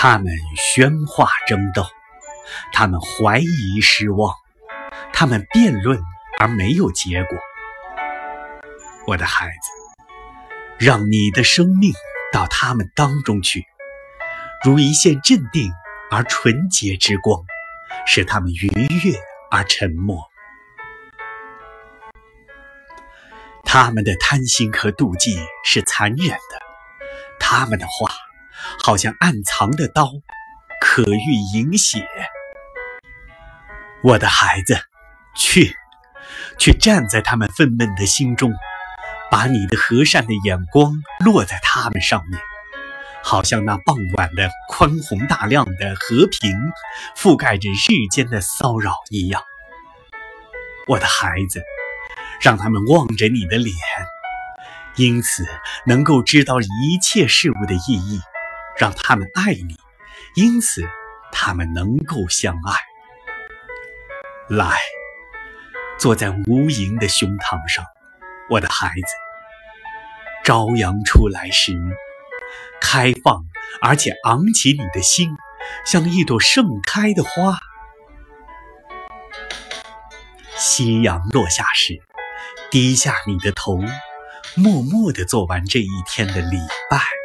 他们喧哗争斗，他们怀疑失望，他们辩论而没有结果。我的孩子，让你的生命到他们当中去，如一线镇定而纯洁之光，使他们愉悦而沉默。他们的贪心和妒忌是残忍的，他们的话好像暗藏的刀，可欲饮血。我的孩子，去，去站在他们愤懑的心中，把你的和善的眼光落在他们上面，好像那傍晚的宽宏大量的和平覆盖着日间的骚扰一样。我的孩子。让他们望着你的脸，因此能够知道一切事物的意义；让他们爱你，因此他们能够相爱。来，坐在无垠的胸膛上，我的孩子。朝阳出来时，开放而且昂起你的心，像一朵盛开的花；夕阳落下时。低下你的头，默默地做完这一天的礼拜。